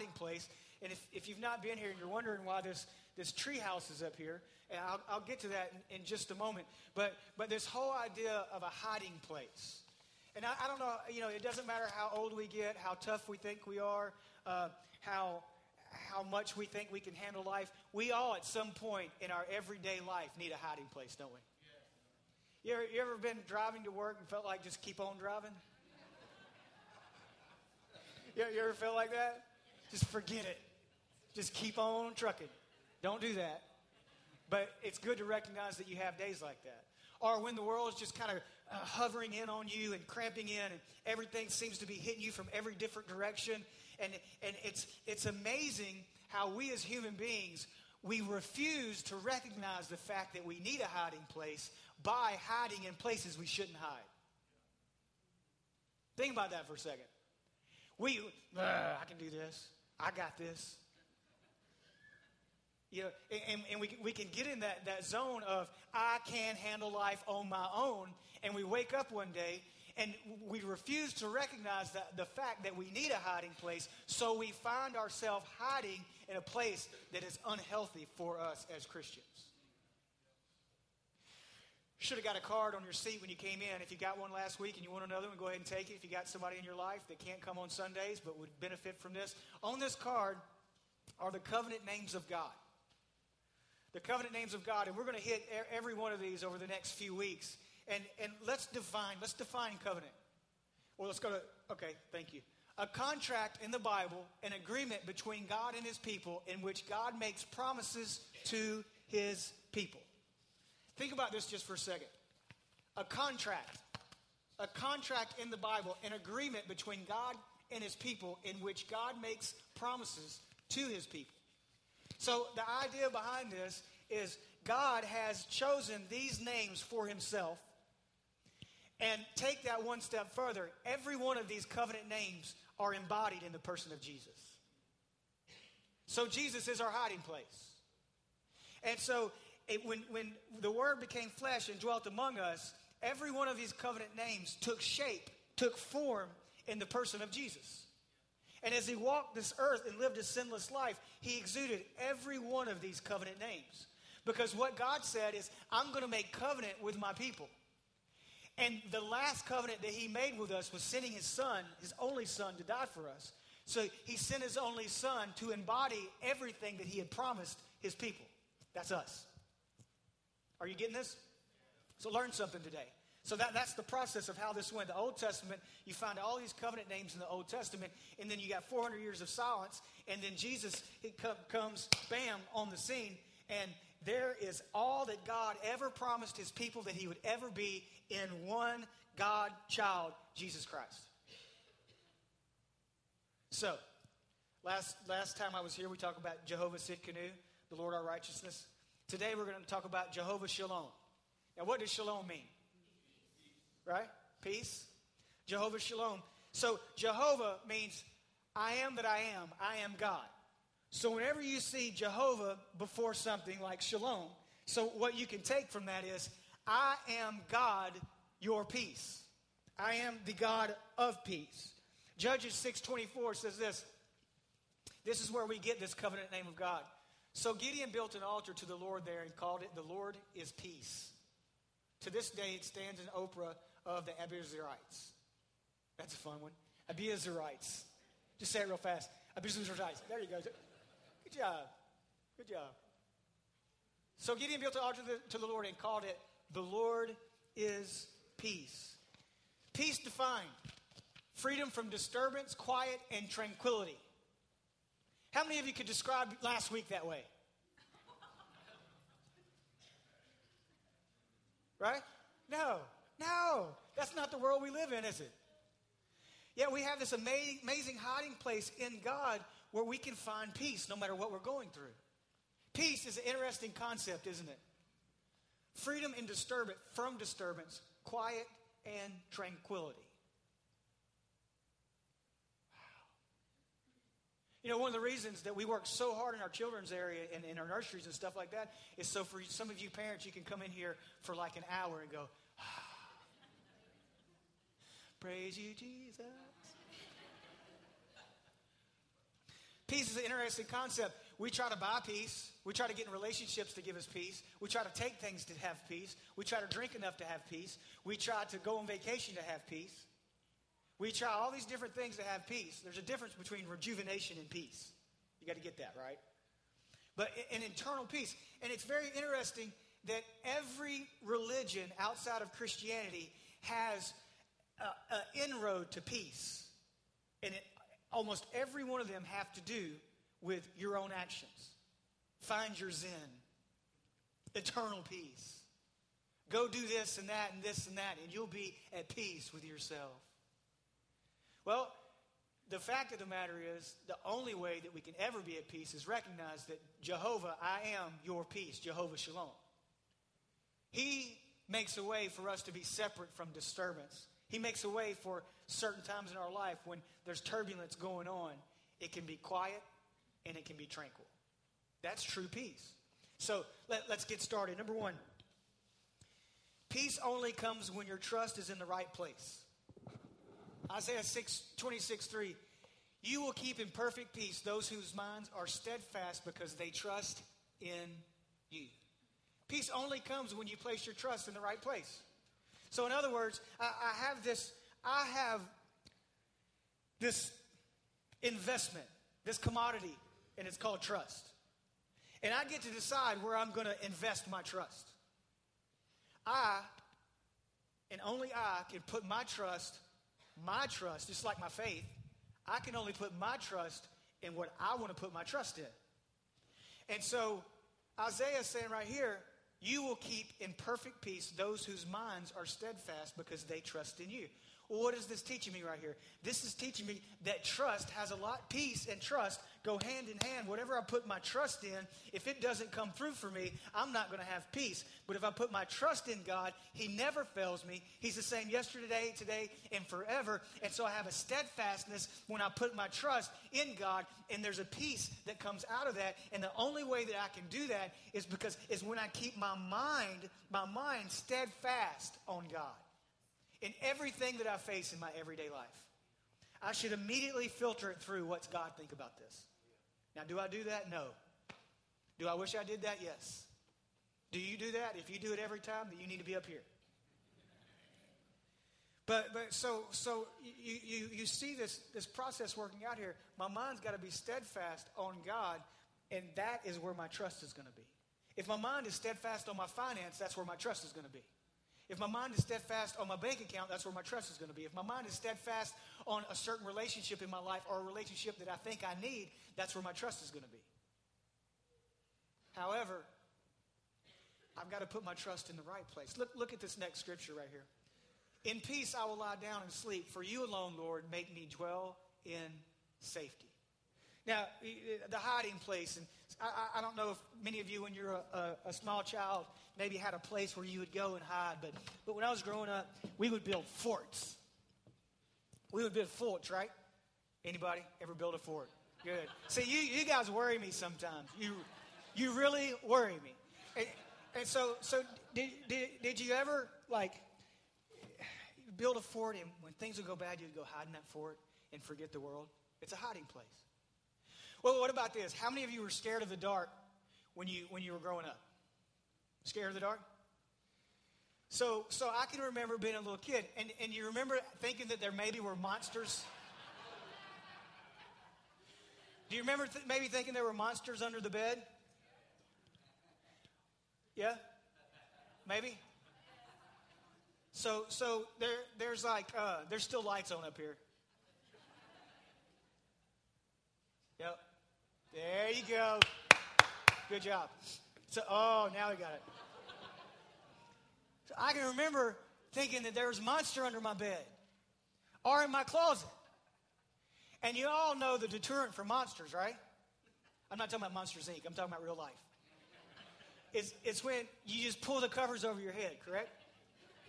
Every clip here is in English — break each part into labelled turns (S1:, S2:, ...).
S1: hiding place. And if, if you've not been here and you're wondering why this, this tree house is up here, and I'll, I'll get to that in, in just a moment, but, but this whole idea of a hiding place. And I, I don't know, you know, it doesn't matter how old we get, how tough we think we are, uh, how, how much we think we can handle life. We all, at some point in our everyday life, need a hiding place, don't we? You ever, you ever been driving to work and felt like just keep on driving? you, you ever felt like that? Just forget it. Just keep on trucking. Don't do that. But it's good to recognize that you have days like that. Or when the world is just kind of uh, hovering in on you and cramping in, and everything seems to be hitting you from every different direction. And, and it's, it's amazing how we as human beings, we refuse to recognize the fact that we need a hiding place by hiding in places we shouldn't hide. Think about that for a second. We, I can do this. I got this. You know, and, and we, we can get in that, that zone of, I can handle life on my own. And we wake up one day and we refuse to recognize that, the fact that we need a hiding place. So we find ourselves hiding in a place that is unhealthy for us as Christians. Should have got a card on your seat when you came in. If you got one last week and you want another one, go ahead and take it. If you got somebody in your life that can't come on Sundays but would benefit from this, on this card are the covenant names of God. The covenant names of God, and we're going to hit every one of these over the next few weeks. And, and let's define, let's define covenant. Well, let's go to, okay, thank you. A contract in the Bible, an agreement between God and his people in which God makes promises to his people. Think about this just for a second. A contract, a contract in the Bible, an agreement between God and his people in which God makes promises to his people. So the idea behind this is God has chosen these names for himself. And take that one step further. Every one of these covenant names are embodied in the person of Jesus. So Jesus is our hiding place. And so it, when, when the Word became flesh and dwelt among us, every one of these covenant names took shape, took form in the person of Jesus. And as he walked this earth and lived a sinless life, he exuded every one of these covenant names. Because what God said is, I'm going to make covenant with my people. And the last covenant that he made with us was sending his son, his only son, to die for us. So he sent his only son to embody everything that he had promised his people. That's us. Are you getting this? So learn something today. So that, that's the process of how this went. The Old Testament, you find all these covenant names in the Old Testament, and then you got 400 years of silence, and then Jesus he co- comes, bam, on the scene, and there is all that God ever promised his people that he would ever be in one God child, Jesus Christ. So, last, last time I was here, we talked about Jehovah Tsidkenu, the Lord our righteousness. Today we're going to talk about Jehovah Shalom. Now, what does shalom mean? Right? Peace. Jehovah Shalom. So, Jehovah means I am that I am. I am God. So, whenever you see Jehovah before something like Shalom, so what you can take from that is I am God, your peace. I am the God of peace. Judges 6:24 says this. This is where we get this covenant name of God. So Gideon built an altar to the Lord there and called it, The Lord is Peace. To this day, it stands in Ophrah of the Abiezrites. That's a fun one. Abiezrites. Just say it real fast. Abiezrites. There you go. Good job. Good job. So Gideon built an altar to the, to the Lord and called it, The Lord is Peace. Peace defined freedom from disturbance, quiet, and tranquility. How many of you could describe last week that way? Right? No, no. That's not the world we live in, is it? Yet we have this amazing, amazing hiding place in God where we can find peace no matter what we're going through. Peace is an interesting concept, isn't it? Freedom in disturbance, from disturbance, quiet and tranquility. You know, one of the reasons that we work so hard in our children's area and in our nurseries and stuff like that is so for some of you parents, you can come in here for like an hour and go, ah, Praise you, Jesus. Peace is an interesting concept. We try to buy peace. We try to get in relationships to give us peace. We try to take things to have peace. We try to drink enough to have peace. We try to go on vacation to have peace. We try all these different things to have peace. There's a difference between rejuvenation and peace. You got to get that, right? But an internal peace. And it's very interesting that every religion outside of Christianity has an inroad to peace. And it, almost every one of them have to do with your own actions. Find your zen, eternal peace. Go do this and that and this and that, and you'll be at peace with yourself. Well, the fact of the matter is, the only way that we can ever be at peace is recognize that Jehovah, I am your peace, Jehovah Shalom. He makes a way for us to be separate from disturbance. He makes a way for certain times in our life when there's turbulence going on. It can be quiet and it can be tranquil. That's true peace. So let, us get started. Number one, peace only comes when your trust is in the right place. Isaiah 6, 26, 3. You will keep in perfect peace those whose minds are steadfast because they trust in you. Peace only comes when you place your trust in the right place. So, in other words, I, I have this, I have this investment, this commodity, and it's called trust. And I get to decide where I'm going to invest my trust. I, and only I, can put my trust, my trust, just like my faith, I can only put my trust in what I want to put my trust in. And so Isaiah is saying right here, you will keep in perfect peace those whose minds are steadfast because they trust in you. Well, what is this teaching me right here? This is teaching me that trust has a lot, peace and trust go hand in hand. Whatever I put my trust in, if it doesn't come through for me, I'm not going to have peace. But if I put my trust in God, He never fails me. He's the same yesterday, today, and forever. And so I have a steadfastness when I put my trust in God, and there's a peace that comes out of that. And the only way that I can do that is because is when I keep my mind, my mind steadfast on God. In everything that I face in my everyday life. I should immediately filter it through what's God think about this. Now, do I do that? No. Do I wish I did that? Yes. Do you do that? If you do it every time, then you need to be up here. But, but so, so you, you, you see this, this process working out here. My mind's got to be steadfast on God, and that is where my trust is going to be. If my mind is steadfast on my finance, that's where my trust is going to be. If my mind is steadfast on my bank account, that's where my trust is going to be. If my mind is steadfast on a certain relationship in my life or a relationship that I think I need, that's where my trust is going to be. However, I've got to put my trust in the right place. Look, look at this next scripture right here. In peace I will lie down and sleep, for you alone, Lord, make me dwell in safety. Now, the hiding place, and I, I don't know if many of you, when you're a, a, a, small child, maybe had a place where you would go and hide, but, but when I was growing up, we would build forts. We would build forts, right? Anybody ever build a fort? Good. See, you, you guys worry me sometimes. You, you really worry me. And, and so, so did, did, did you ever, like, build a fort and when things would go bad, you'd go hide in that fort and forget the world? It's a hiding place. Well, what about this? How many of you were scared of the dark when you when you were growing up? Scared of the dark? So so I can remember being a little kid, and, and you remember thinking that there maybe were monsters. Do you remember th- maybe thinking there were monsters under the bed? Yeah? Maybe? So so there there's like uh, there's still lights on up here. There you go. Good job. So, oh, now we got it. So I can remember thinking that there was a monster under my bed or in my closet. And you all know the deterrent for monsters, right? I'm not talking about Monsters Inc., I'm talking about real life. It's, it's when you just pull the covers over your head, correct?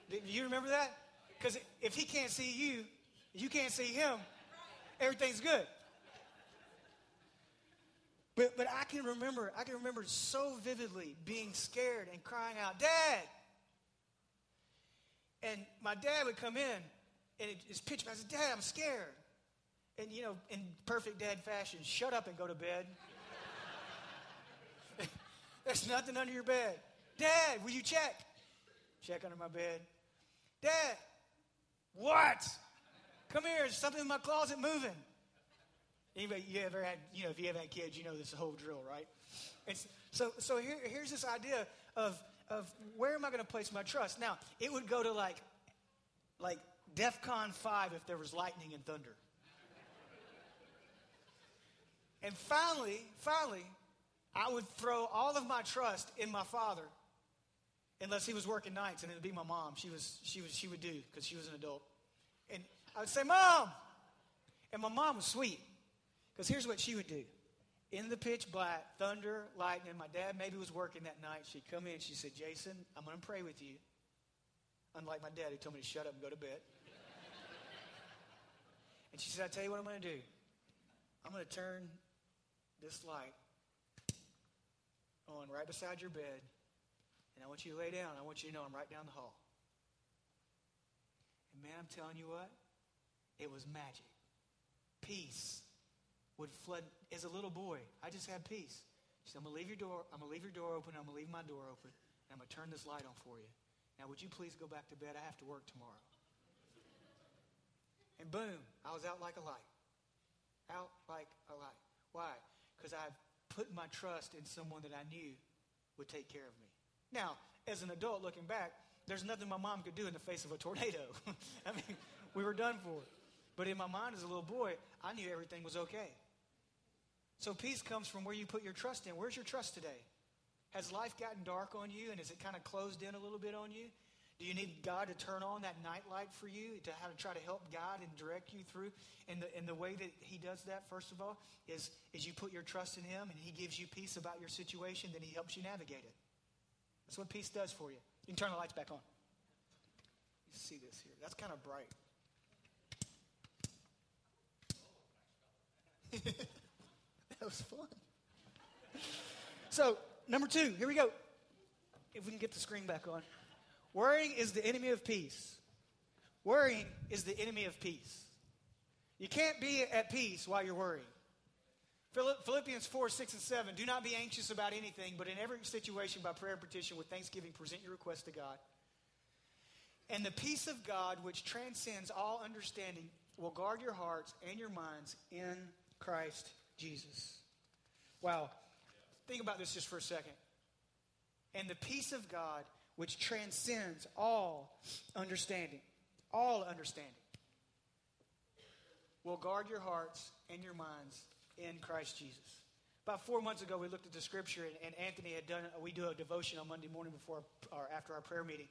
S1: Do you remember that? Because if he can't see you, you can't see him, everything's good. But, but I can remember, I can remember so vividly being scared and crying out, Dad! And my dad would come in and it, it's pitch black. I said, Dad, I'm scared. And, you know, in perfect dad fashion, shut up and go to bed. There's nothing under your bed. Dad, will you check? Check under my bed. Dad, what? Come here, there's something in my closet moving. Anybody, you ever had, you know, if you ever had kids, you know this whole drill, right? And so, so here, here's this idea of, of where am I going to place my trust? Now, it would go to like, like DEFCON 5 if there was lightning and thunder. And finally, finally, I would throw all of my trust in my father, unless he was working nights, and it would be my mom. She was, she was, she would do because she was an adult. And I would say, "Mom," and my mom was sweet because here's what she would do: in the pitch black, thunder, lightning. My dad maybe was working that night. She'd come in. She said, "Jason, I'm going to pray with you." Unlike my dad, who told me to shut up and go to bed. and she said, "I tell you what I'm going to do. I'm going to turn this light on right beside your bed, and I want you to lay down. I want you to know I'm right down the hall. And man, I'm telling you what, it was magic. Peace would flood. As a little boy, I just had peace. She said, I'm gonna leave your door, I'm gonna leave your door open, I'm gonna leave my door open, and I'm gonna turn this light on for you. Now would you please go back to bed? I have to work tomorrow. And boom, I was out like a light. Out like a light. Why? because I've put my trust in someone that I knew would take care of me. Now, as an adult looking back, there's nothing my mom could do in the face of a tornado. I mean, we were done for. But in my mind as a little boy, I knew everything was okay. So peace comes from where you put your trust in. Where's your trust today? Has life gotten dark on you and is it kind of closed in a little bit on you? Do you need God to turn on that nightlight for you to how to try to help guide and direct you through? And the, and the way that He does that, first of all, is, is you put your trust in Him and He gives you peace about your situation, then He helps you navigate it. That's what peace does for you. You can turn the lights back on. You see this here. That's kind of bright. that was fun. So, number two, here we go. If we can get the screen back on. Worrying is the enemy of peace. Worrying is the enemy of peace. You can't be at peace while you're worrying. Philippians 4, 6, and 7. Do not be anxious about anything, but in every situation, by prayer and petition, with thanksgiving, present your request to God. And the peace of God, which transcends all understanding, will guard your hearts and your minds in Christ Jesus. Wow. Think about this just for a second. And the peace of God, which transcends all understanding, all understanding, will guard your hearts and your minds in Christ Jesus. About four months ago, we looked at the scripture, and, and Anthony had done. We do a devotion on Monday morning before or after our prayer meeting,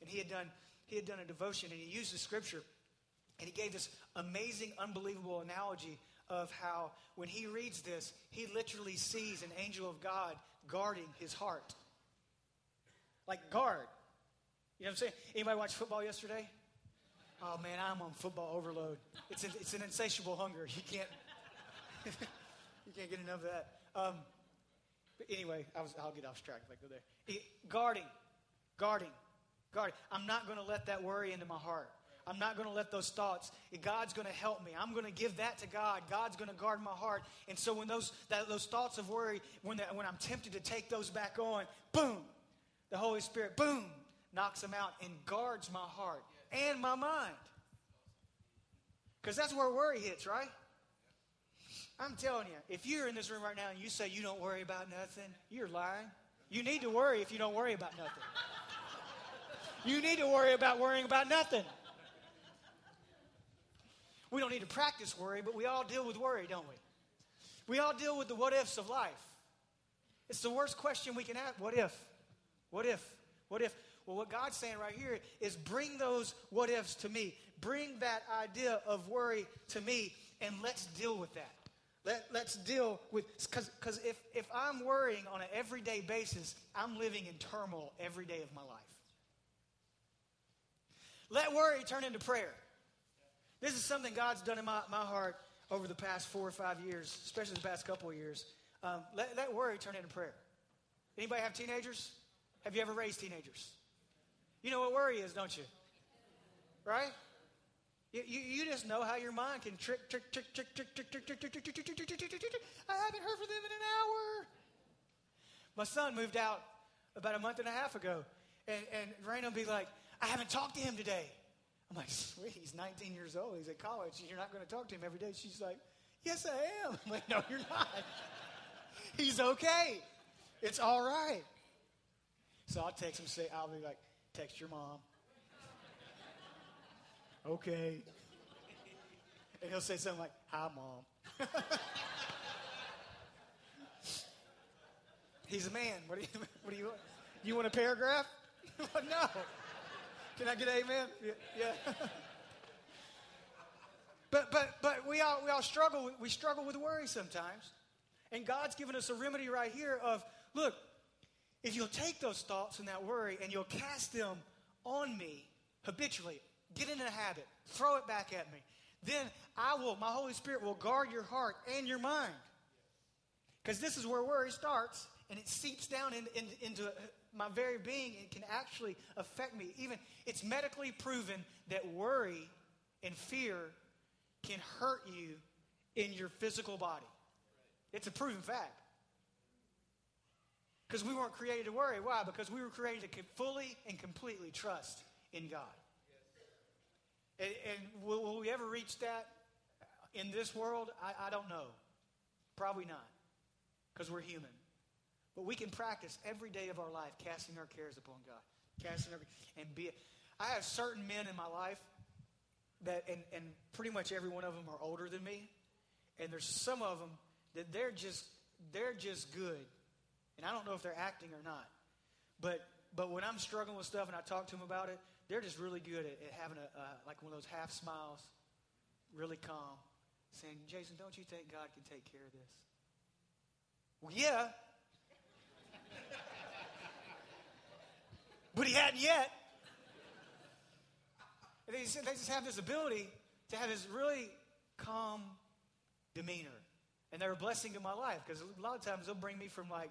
S1: and he had done he had done a devotion, and he used the scripture, and he gave this amazing, unbelievable analogy of how when he reads this, he literally sees an angel of God guarding his heart. Like guard. You know what I'm saying? Anybody watch football yesterday? Oh man, I'm on football overload. It's, a, it's an insatiable hunger. You can't you can't get enough of that. Um, but anyway, I was, I'll get off track if I go there. guarding, guarding, guarding. I'm not going to let that worry into my heart. I'm not going to let those thoughts. God's going to help me. I'm going to give that to God. God's going to guard my heart. And so when those that, those thoughts of worry, when when I'm tempted to take those back on, boom, the Holy Spirit, boom, knocks them out and guards my heart and my mind. Because that's where worry hits, right? I'm telling you, if you're in this room right now and you say you don't worry about nothing, you're lying. You need to worry if you don't worry about nothing. You need to worry about worrying about nothing. We don't need to practice worry, but we all deal with worry, don't we? We all deal with the what ifs of life. It's the worst question we can ask. What if? What if? What if? Well, what God's saying right here is bring those what ifs to me. Bring that idea of worry to me, and let's deal with that. Let, let's deal with, because if, if I'm worrying on an everyday basis, I'm living in turmoil every day of my life. Let worry turn into prayer. This is something God's done in my, my heart over the past four or five years, especially the past couple of years. Um, let, let worry turn into prayer. Anybody have teenagers? Have you ever raised teenagers? You know what worry is, don't you? Right? You, you, you just know how your mind can trick, trick, trick, trick, trick, trick, trick, trick, trick, trick, trick, trick, trick, trick, trick. I haven't heard from them in an hour. My son moved out about a month and a half ago, and, and Raina will be like, I haven't talked to him today. I'm like, sweet, he's 19 years old. He's at college. You're not going to talk to him every day. She's like, yes, I am. I'm like, no, you're not. he's okay. It's all right. So I'll text him, say, I'll be like, text your mom. okay. And he'll say something like, hi, mom. He's a man. What do you, what do you? You want a paragraph? no. Can I get amen? Yeah. yeah. but but but we all we all struggle we struggle with worry sometimes. And God's given us a remedy right here of look, if you'll take those thoughts and that worry and you'll cast them on me habitually, get in a habit, throw it back at me, then I will, my Holy Spirit will guard your heart and your mind. Because this is where worry starts and it seeps down in, in, into my very being, it can actually affect me. Even it's medically proven that worry and fear can hurt you in your physical body. It's a proven fact. Because we weren't created to worry. Why? Because we were created to fully and completely trust in God. And, and will, will, we ever reach that in this world? I, I don't know. Probably not. Because we're human. But we can practice every day of our life casting our cares upon God. Casting every and be I have certain men in my life that and, and pretty much every one of them are older than me. And there's some of them that they're just they're just good. And I don't know if they're acting or not. But but when I'm struggling with stuff and I talk to them about it, they're just really good at, at having a uh, like one of those half smiles, really calm, saying, "Jason, don't you think God can take care of this?" Well, yeah, but he hadn't yet. They, just, they just have this ability to have this really calm demeanor. And they're a blessing to my life because a lot of times they'll bring me from like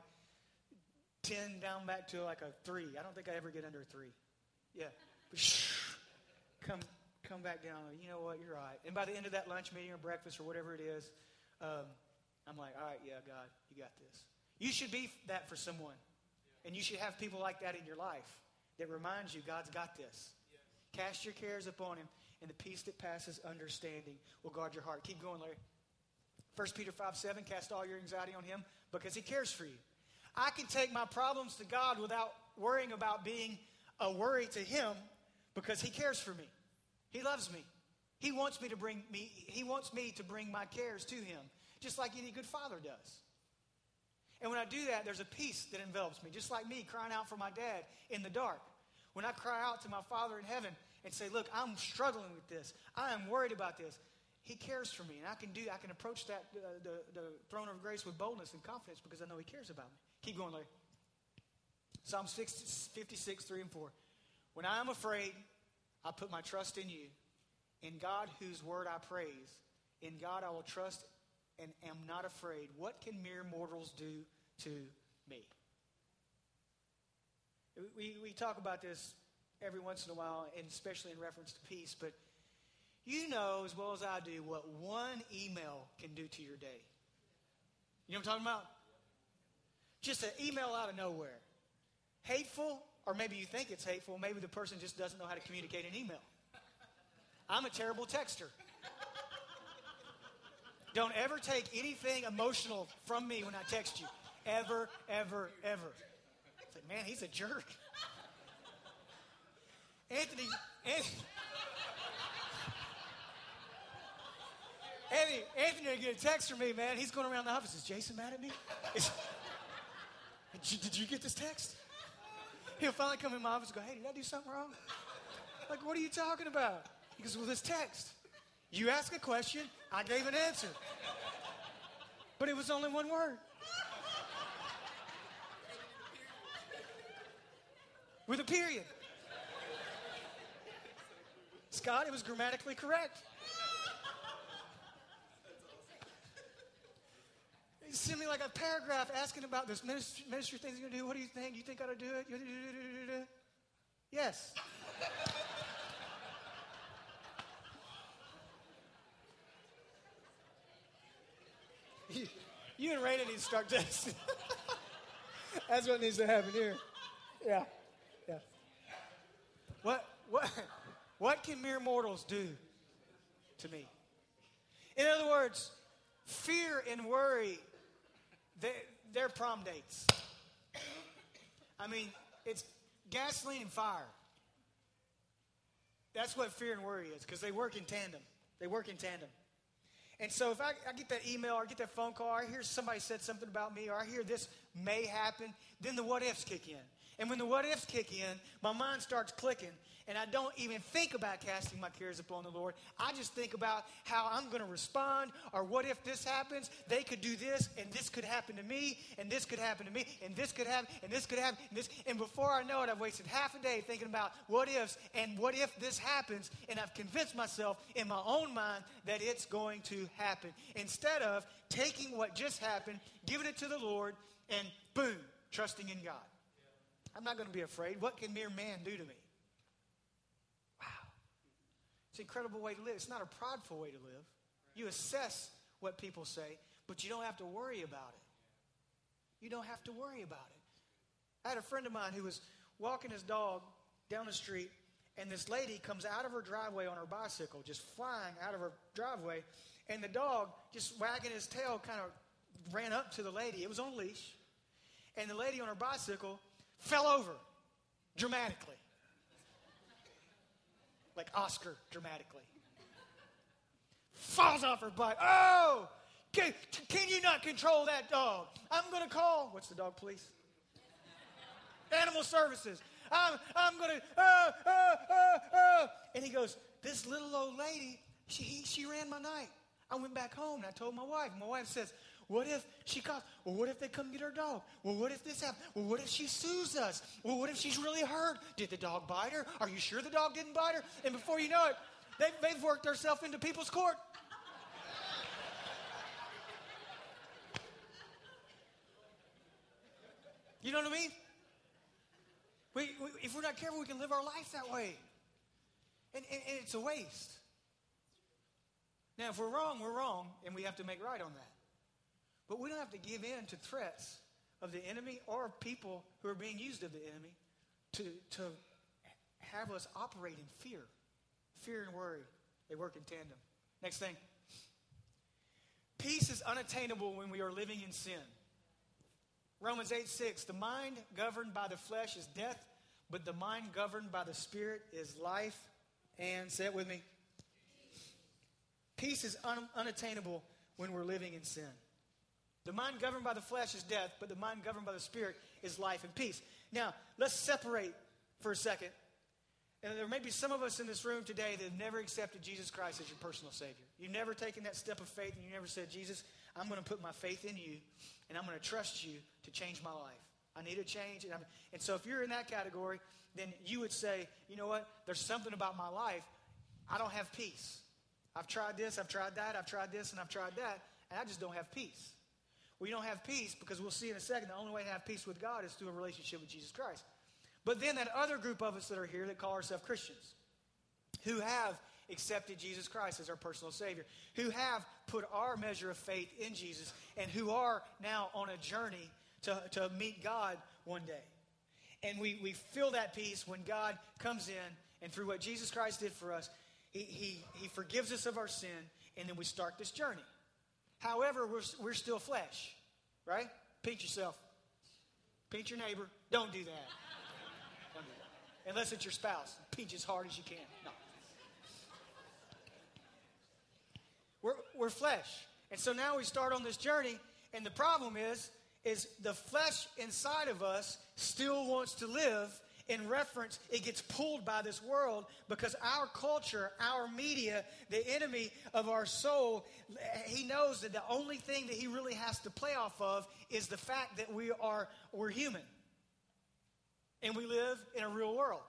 S1: 10 down back to like a 3. I don't think I ever get under a 3. Yeah. come, come back down. You know what? You're right. And by the end of that lunch meeting or breakfast or whatever it is, um, I'm like, all right, yeah, God, you got this. You should be that for someone. And you should have people like that in your life that reminds you God's got this. Cast your cares upon him, and the peace that passes understanding will guard your heart. Keep going, Larry. 1 Peter 5 7, cast all your anxiety on him because he cares for you. I can take my problems to God without worrying about being a worry to him because he cares for me. He loves me. He wants me to bring me, he wants me to bring my cares to him, just like any good father does. And when I do that, there's a peace that envelops me, just like me crying out for my dad in the dark. When I cry out to my Father in heaven and say, Look, I'm struggling with this, I am worried about this, He cares for me. And I can do, I can approach that, uh, the, the throne of grace with boldness and confidence because I know He cares about me. Keep going, Larry. Psalm 56, 3 and 4. When I am afraid, I put my trust in you. In God, whose word I praise, in God I will trust and am not afraid. What can mere mortals do to me? We, we talk about this every once in a while, and especially in reference to peace, but you know as well as I do what one email can do to your day. You know what I'm talking about? Just an email out of nowhere. Hateful, or maybe you think it's hateful, maybe the person just doesn't know how to communicate an email. I'm a terrible texter. Don't ever take anything emotional from me when I text you. Ever, ever, ever. It's like, man, he's a jerk. Anthony, Anthony, Anthony, Anthony get a text from me, man. He's going around the office. Is Jason mad at me? Is, did, you, did you get this text? He'll finally come in my office and go, hey, did I do something wrong? Like, what are you talking about? He goes, well, this text. You ask a question, I gave an answer. But it was only one word. with a period. Scott, it was grammatically correct. He sent me like a paragraph asking about this ministry, ministry thing he's going to do. What do you think? You think I ought to do it? Yes. you, you and Raina need to start this. That's what needs to happen here. Yeah. What, what, what can mere mortals do to me? In other words, fear and worry, they, they're prom dates. I mean, it's gasoline and fire. That's what fear and worry is because they work in tandem. They work in tandem. And so if I, I, get that email or I get that phone call, or I hear somebody said something about me, or I hear this may happen, then the what ifs kick in. And when the what ifs kick in, my mind starts clicking, and I don't even think about casting my cares upon the Lord. I just think about how I'm going to respond, or what if this happens? They could do this, and this could happen to me, and this could happen to me, and this could happen, and this could happen, and this. And before I know it, I've wasted half a day thinking about what ifs, and what if this happens, and I've convinced myself in my own mind that it's going to happen. Instead of taking what just happened, giving it to the Lord, and boom, trusting in God. I'm not going to be afraid. What can mere man do to me? Wow. It's an incredible way to live. It's not a prideful way to live. You assess what people say, but you don't have to worry about it. You don't have to worry about it. I had a friend of mine who was walking his dog down the street, and this lady comes out of her driveway on her bicycle, just flying out of her driveway, and the dog, just wagging his tail, kind of ran up to the lady. It was on leash. And the lady on her bicycle fell over dramatically. Like Oscar dramatically. Falls off her bike. Oh! Can, can you not control that dog? I'm going to call. What's the dog police? Animal services. I'm, I'm going to. Uh, uh, uh, uh. And he goes, This little old lady, she, she ran my night. I went back home and I told my wife. My wife says, what if she calls? Well, what if they come get her dog? Well, what if this happens? Well, what if she sues us? Well, what if she's really hurt? Did the dog bite her? Are you sure the dog didn't bite her? And before you know it, they've, they've worked themselves into people's court. You know what I mean? We, we, if we're not careful, we can live our life that way. And, and, and it's a waste. Now, if we're wrong, we're wrong, and we have to make right on that. But we don't have to give in to threats of the enemy or people who are being used of the enemy to, to have us operate in fear. Fear and worry, they work in tandem. Next thing peace is unattainable when we are living in sin. Romans 8 6, the mind governed by the flesh is death, but the mind governed by the spirit is life. And say it with me. Peace is un- unattainable when we're living in sin. The mind governed by the flesh is death, but the mind governed by the spirit is life and peace. Now, let's separate for a second. And there may be some of us in this room today that have never accepted Jesus Christ as your personal Savior. You've never taken that step of faith and you never said, Jesus, I'm going to put my faith in you and I'm going to trust you to change my life. I need a change. And, and so if you're in that category, then you would say, you know what? There's something about my life. I don't have peace. I've tried this, I've tried that, I've tried this, and I've tried that, and I just don't have peace. We don't have peace because we'll see in a second the only way to have peace with God is through a relationship with Jesus Christ. But then that other group of us that are here that call ourselves Christians, who have accepted Jesus Christ as our personal Savior, who have put our measure of faith in Jesus, and who are now on a journey to, to meet God one day. And we, we feel that peace when God comes in, and through what Jesus Christ did for us, he, he, he forgives us of our sin, and then we start this journey. However, we're, we're still flesh, right? Pinch yourself. Pinch your neighbor. Don't do that. Don't do that. Unless it's your spouse. Pinch as hard as you can. No. We're, we're flesh. And so now we start on this journey, and the problem is, is the flesh inside of us still wants to live in reference, it gets pulled by this world because our culture, our media, the enemy of our soul, he knows that the only thing that he really has to play off of is the fact that we are we're human. And we live in a real world.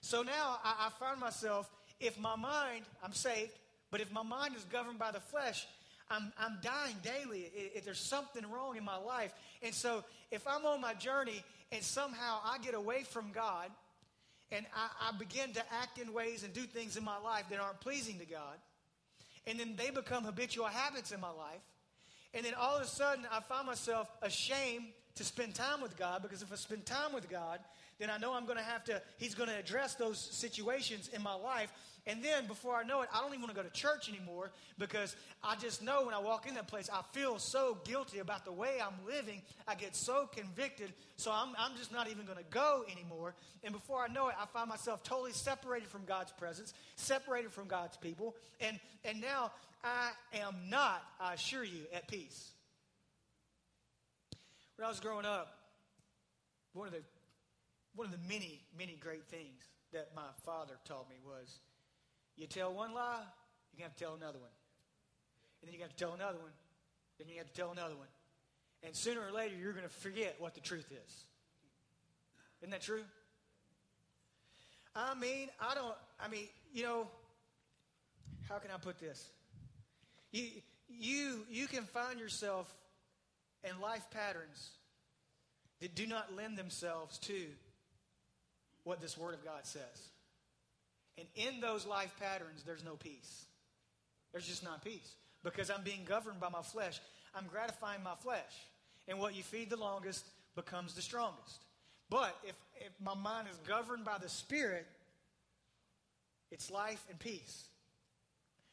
S1: So now I, I find myself, if my mind, I'm saved, but if my mind is governed by the flesh, I'm, I'm dying daily. If there's something wrong in my life. And so if I'm on my journey and somehow I get away from God and I, I begin to act in ways and do things in my life that aren't pleasing to God, and then they become habitual habits in my life, And then all of a sudden, I find myself ashamed to spend time with God because if I spend time with God, then I know I'm going to have to, He's going to address those situations in my life. And then before I know it, I don't even want to go to church anymore because I just know when I walk in that place, I feel so guilty about the way I'm living. I get so convicted, so I'm, I'm just not even going to go anymore. And before I know it, I find myself totally separated from God's presence, separated from God's people. And, and now I am not, I assure you, at peace. When I was growing up, one of the one of the many, many great things that my father taught me was you tell one lie, you have to tell another one. And then you have to tell another one. Then you have to tell another one. And sooner or later, you're going to forget what the truth is. Isn't that true? I mean, I don't, I mean, you know, how can I put this? You, you, you can find yourself in life patterns that do not lend themselves to what this Word of God says. And in those life patterns, there's no peace. There's just not peace because I'm being governed by my flesh. I'm gratifying my flesh. And what you feed the longest becomes the strongest. But if, if my mind is governed by the Spirit, it's life and peace.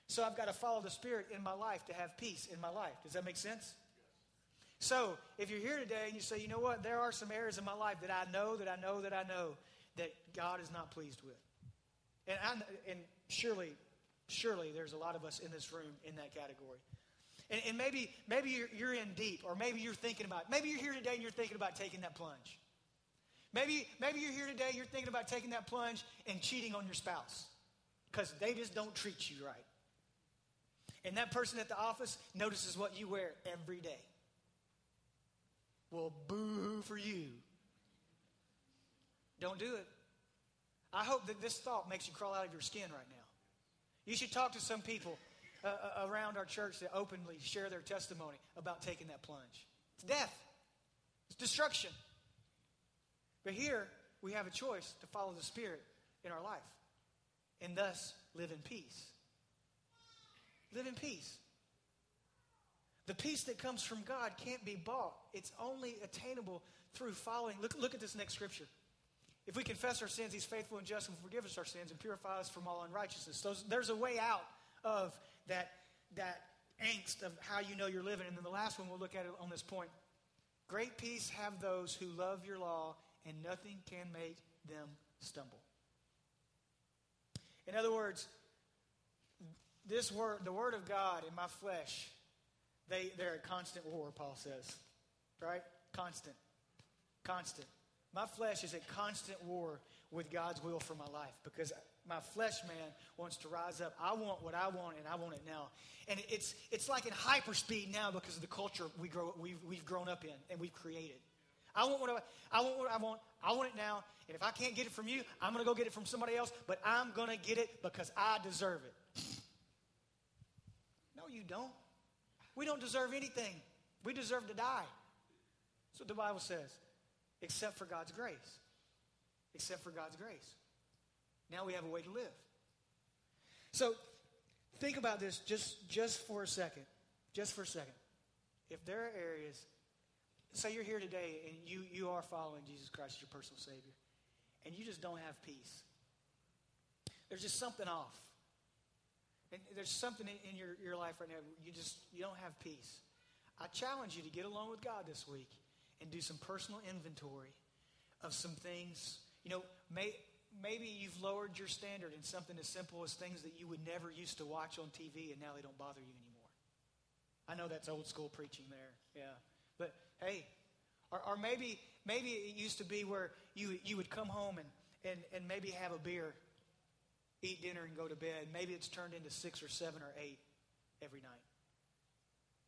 S1: So I've got to follow the Spirit in my life to have peace in my life. Does that make sense? So if you're here today and you say, you know what, there are some areas in my life that I know, that I know, that I know that God is not pleased with. And, I, and surely, surely there's a lot of us in this room in that category. And, and maybe, maybe you're, you're in deep, or maybe you're thinking about, maybe you're here today and you're thinking about taking that plunge. Maybe, maybe you're here today, you're thinking about taking that plunge and cheating on your spouse because they just don't treat you right. And that person at the office notices what you wear every day. Well, boo hoo for you. Don't do it. I hope that this thought makes you crawl out of your skin right now. You should talk to some people uh, uh, around our church that openly share their testimony about taking that plunge. It's death, it's destruction. But here, we have a choice to follow the Spirit in our life and thus live in peace. Live in peace. The peace that comes from God can't be bought. It's only attainable through following. Look, look at this next scripture. If we confess our sins, He's faithful and just and will forgive us our sins and purify us from all unrighteousness. So there's a way out of that, that angst of how you know you're living. And then the last one we'll look at it on this point. Great peace have those who love your law, and nothing can make them stumble. In other words, this word, the word of God in my flesh, they, they're at constant war, Paul says. Right? Constant. Constant. My flesh is at constant war with God's will for my life because my flesh man wants to rise up. I want what I want and I want it now. And it's, it's like in hyperspeed now because of the culture we grow, we've, we've grown up in and we've created. I want what I, I want what I want. I want it now. And if I can't get it from you, I'm going to go get it from somebody else, but I'm going to get it because I deserve it. no, you don't. We don't deserve anything. We deserve to die. That's what the Bible says except for God's grace. Except for God's grace. Now we have a way to live. So think about this just, just for a second. Just for a second. If there are areas, say you're here today and you, you are following Jesus Christ as your personal Savior, and you just don't have peace. There's just something off. And there's something in, your, your life right now, you just you don't have peace. I challenge you to get along with God this week and do some personal inventory of some things. You know, may, maybe you've lowered your standard in something as simple as things that you would never used to watch on TV and now they don't bother you anymore. I know that's old school preaching there, yeah. But hey, or, or maybe maybe it used to be where you you would come home and, and, and maybe have a beer, eat dinner, and go to bed. Maybe it's turned into six or seven or eight every night.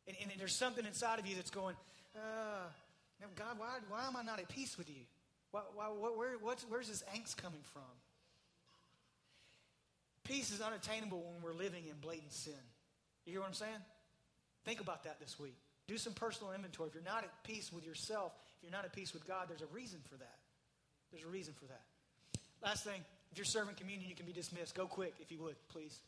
S1: And, and there's something inside of you that's going, uh, God, why, why am I not at peace with you? Why, why, where, where's this angst coming from? Peace is unattainable when we're living in blatant sin. You hear what I'm saying? Think about that this week. Do some personal inventory. If you're not at peace with yourself, if you're not at peace with God, there's a reason for that. There's a reason for that. Last thing, if you're serving communion, you can be dismissed. Go quick, if you would, please.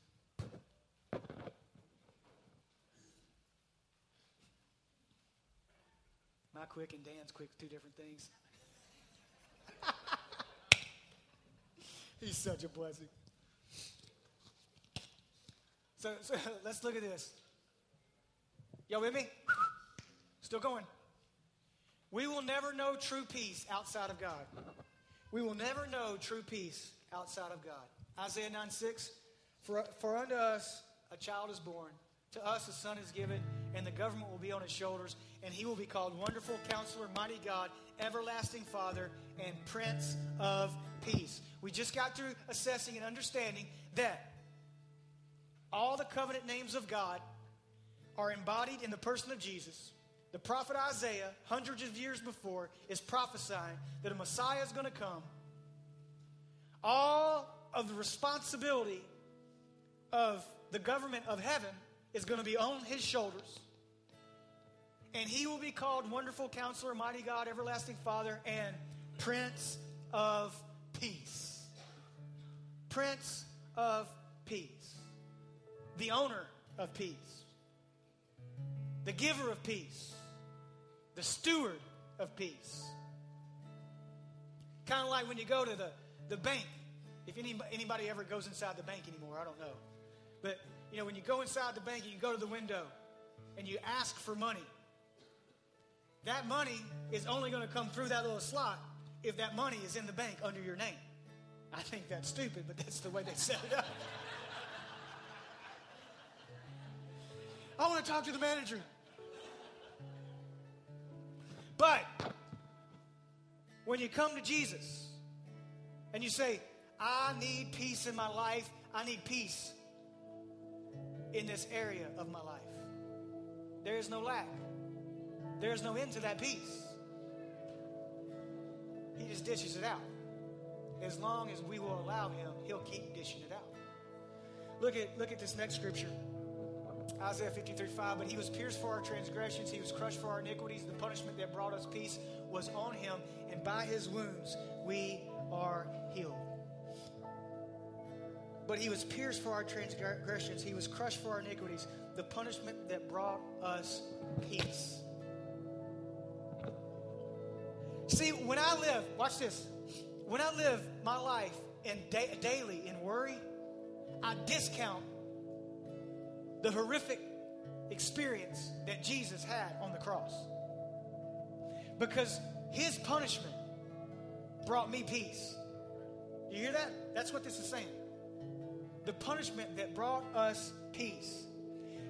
S1: My quick and Dan's quick, two different things. He's such a blessing. So, so let's look at this. Y'all with me? Still going. We will never know true peace outside of God. We will never know true peace outside of God. Isaiah 9 6 For, for unto us a child is born, to us a son is given, and the government will be on his shoulders, and he will be called Wonderful Counselor, Mighty God, Everlasting Father, and Prince of Peace. We just got through assessing and understanding that all the covenant names of God are embodied in the person of Jesus. The prophet Isaiah, hundreds of years before, is prophesying that a Messiah is going to come. All of the responsibility of the government of heaven is going to be on his shoulders. And he will be called Wonderful Counselor, Mighty God, Everlasting Father, and Prince of Peace. Prince of Peace. The owner of peace. The giver of peace. The steward of peace. Kind of like when you go to the, the bank. If anybody, anybody ever goes inside the bank anymore, I don't know. But, you know, when you go inside the bank and you go to the window and you ask for money, that money is only going to come through that little slot if that money is in the bank under your name. I think that's stupid, but that's the way they set it up. I want to talk to the manager. But when you come to Jesus and you say, I need peace in my life, I need peace in this area of my life, there is no lack. There is no end to that peace. He just dishes it out. As long as we will allow him, he'll keep dishing it out. Look at, look at this next scripture. Isaiah 53 5. But he was pierced for our transgressions, he was crushed for our iniquities. The punishment that brought us peace was on him, and by his wounds we are healed. But he was pierced for our transgressions, he was crushed for our iniquities. The punishment that brought us peace. See, when I live, watch this. When I live my life in da- daily in worry, I discount the horrific experience that Jesus had on the cross. Because his punishment brought me peace. You hear that? That's what this is saying. The punishment that brought us peace.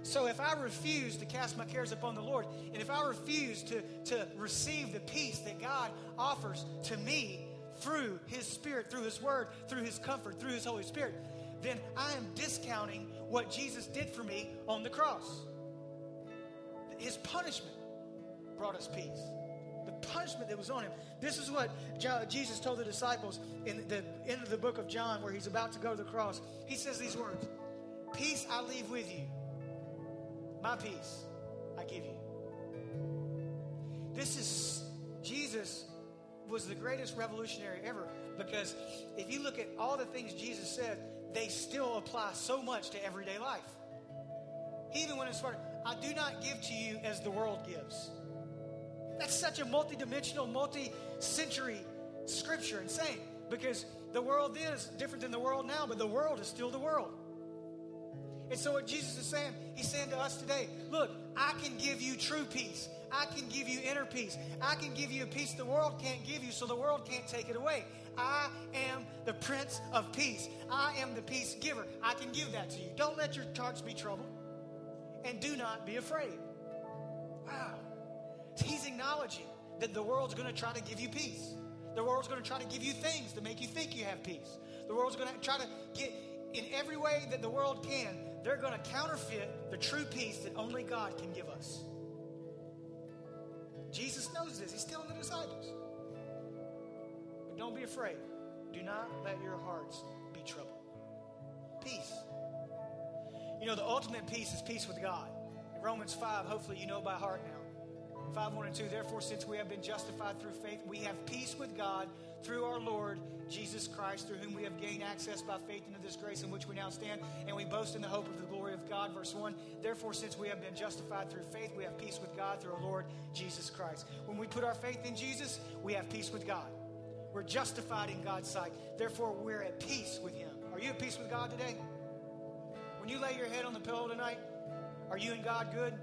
S1: So if I refuse to cast my cares upon the Lord, and if I refuse to, to receive the peace that God offers to me through His Spirit, through His Word, through His comfort, through His Holy Spirit, then I am discounting what Jesus did for me on the cross. His punishment brought us peace. The punishment that was on him. This is what Jesus told the disciples in the end of the book of John, where he's about to go to the cross. He says these words Peace I leave with you, my peace I give you. This is, Jesus was the greatest revolutionary ever because if you look at all the things Jesus said, they still apply so much to everyday life. Even went as far, I do not give to you as the world gives. That's such a multi-dimensional, multi-century scripture and saying because the world is different than the world now, but the world is still the world. And so, what Jesus is saying, He's saying to us today, look, I can give you true peace. I can give you inner peace. I can give you a peace the world can't give you, so the world can't take it away. I am the Prince of Peace. I am the peace giver. I can give that to you. Don't let your hearts be troubled. And do not be afraid. Wow. He's acknowledging that the world's going to try to give you peace. The world's going to try to give you things to make you think you have peace. The world's going to try to get, in every way that the world can, they're going to counterfeit the true peace that only God can give us. Jesus knows this. He's telling the disciples. But don't be afraid. Do not let your hearts be troubled. Peace. You know, the ultimate peace is peace with God. In Romans 5, hopefully you know by heart now. 5 1 and 2. Therefore, since we have been justified through faith, we have peace with God through our Lord Jesus Christ, through whom we have gained access by faith into this grace in which we now stand, and we boast in the hope of the glory of God. Verse 1 Therefore, since we have been justified through faith, we have peace with God through our Lord Jesus Christ. When we put our faith in Jesus, we have peace with God. We're justified in God's sight. Therefore, we're at peace with Him. Are you at peace with God today? When you lay your head on the pillow tonight, are you and God good?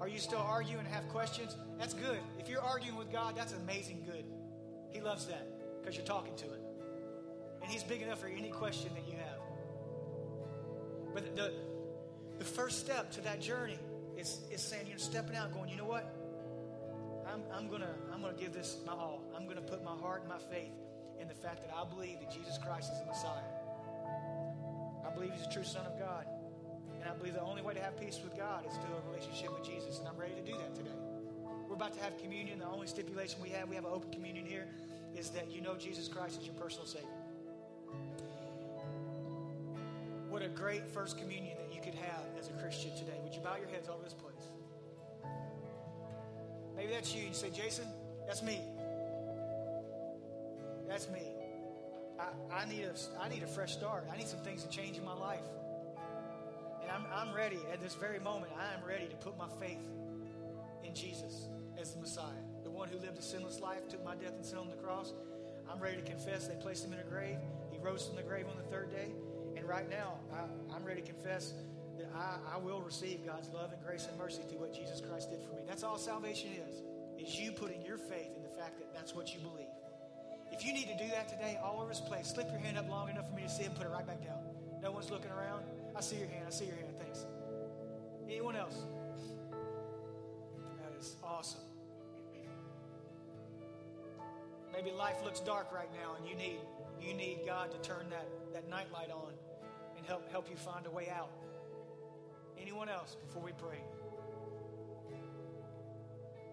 S1: Are you still arguing and have questions? That's good. If you're arguing with God, that's amazing good. He loves that because you're talking to Him. And He's big enough for any question that you have. But the, the first step to that journey is, is saying, you're stepping out, going, you know what? I'm, I'm going to I'm gonna give this my all. I'm going to put my heart and my faith in the fact that I believe that Jesus Christ is the Messiah. I believe He's the true Son of God. And I believe the only way to have peace with God is through a relationship with Jesus. And I'm ready to do that today. We're about to have communion. The only stipulation we have, we have an open communion here, is that you know Jesus Christ is your personal Savior. What a great first communion that you could have as a Christian today. Would you bow your heads over this place? Maybe that's you. You say, Jason, that's me. That's me. I, I, need a, I need a fresh start. I need some things to change in my life. I'm, I'm ready at this very moment. I am ready to put my faith in Jesus as the Messiah, the one who lived a sinless life, took my death and sin on the cross. I'm ready to confess they placed him in a grave. He rose from the grave on the third day. And right now, I, am ready to confess that I, I will receive God's love and grace and mercy through what Jesus Christ did for me. That's all salvation is, is you putting your faith in the fact that that's what you believe. If you need to do that today, all over this place, slip your hand up long enough for me to see it and put it right back down. No one's looking around. I see your hand. I see your hand. Thanks. Anyone else? That is awesome. Maybe life looks dark right now and you need you need God to turn that, that night light on and help help you find a way out. Anyone else before we pray?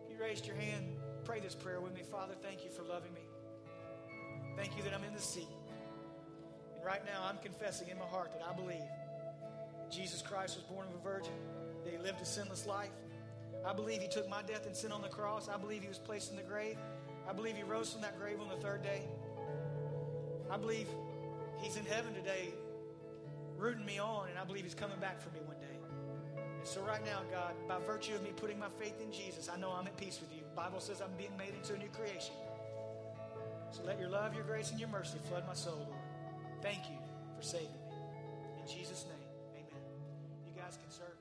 S1: You raised your hand, pray this prayer with me. Father, thank you for loving me. Thank you that I'm in the seat. And right now I'm confessing in my heart that I believe Jesus Christ was born of a virgin, that he lived a sinless life. I believe he took my death and sin on the cross. I believe he was placed in the grave. I believe he rose from that grave on the third day. I believe he's in heaven today rooting me on, and I believe he's coming back for me one day. And so right now, God, by virtue of me putting my faith in Jesus, I know I'm at peace with you. The Bible says I'm being made into a new creation. So let your love, your grace, and your mercy flood my soul, Lord. Thank you for saving me. In Jesus' name serve.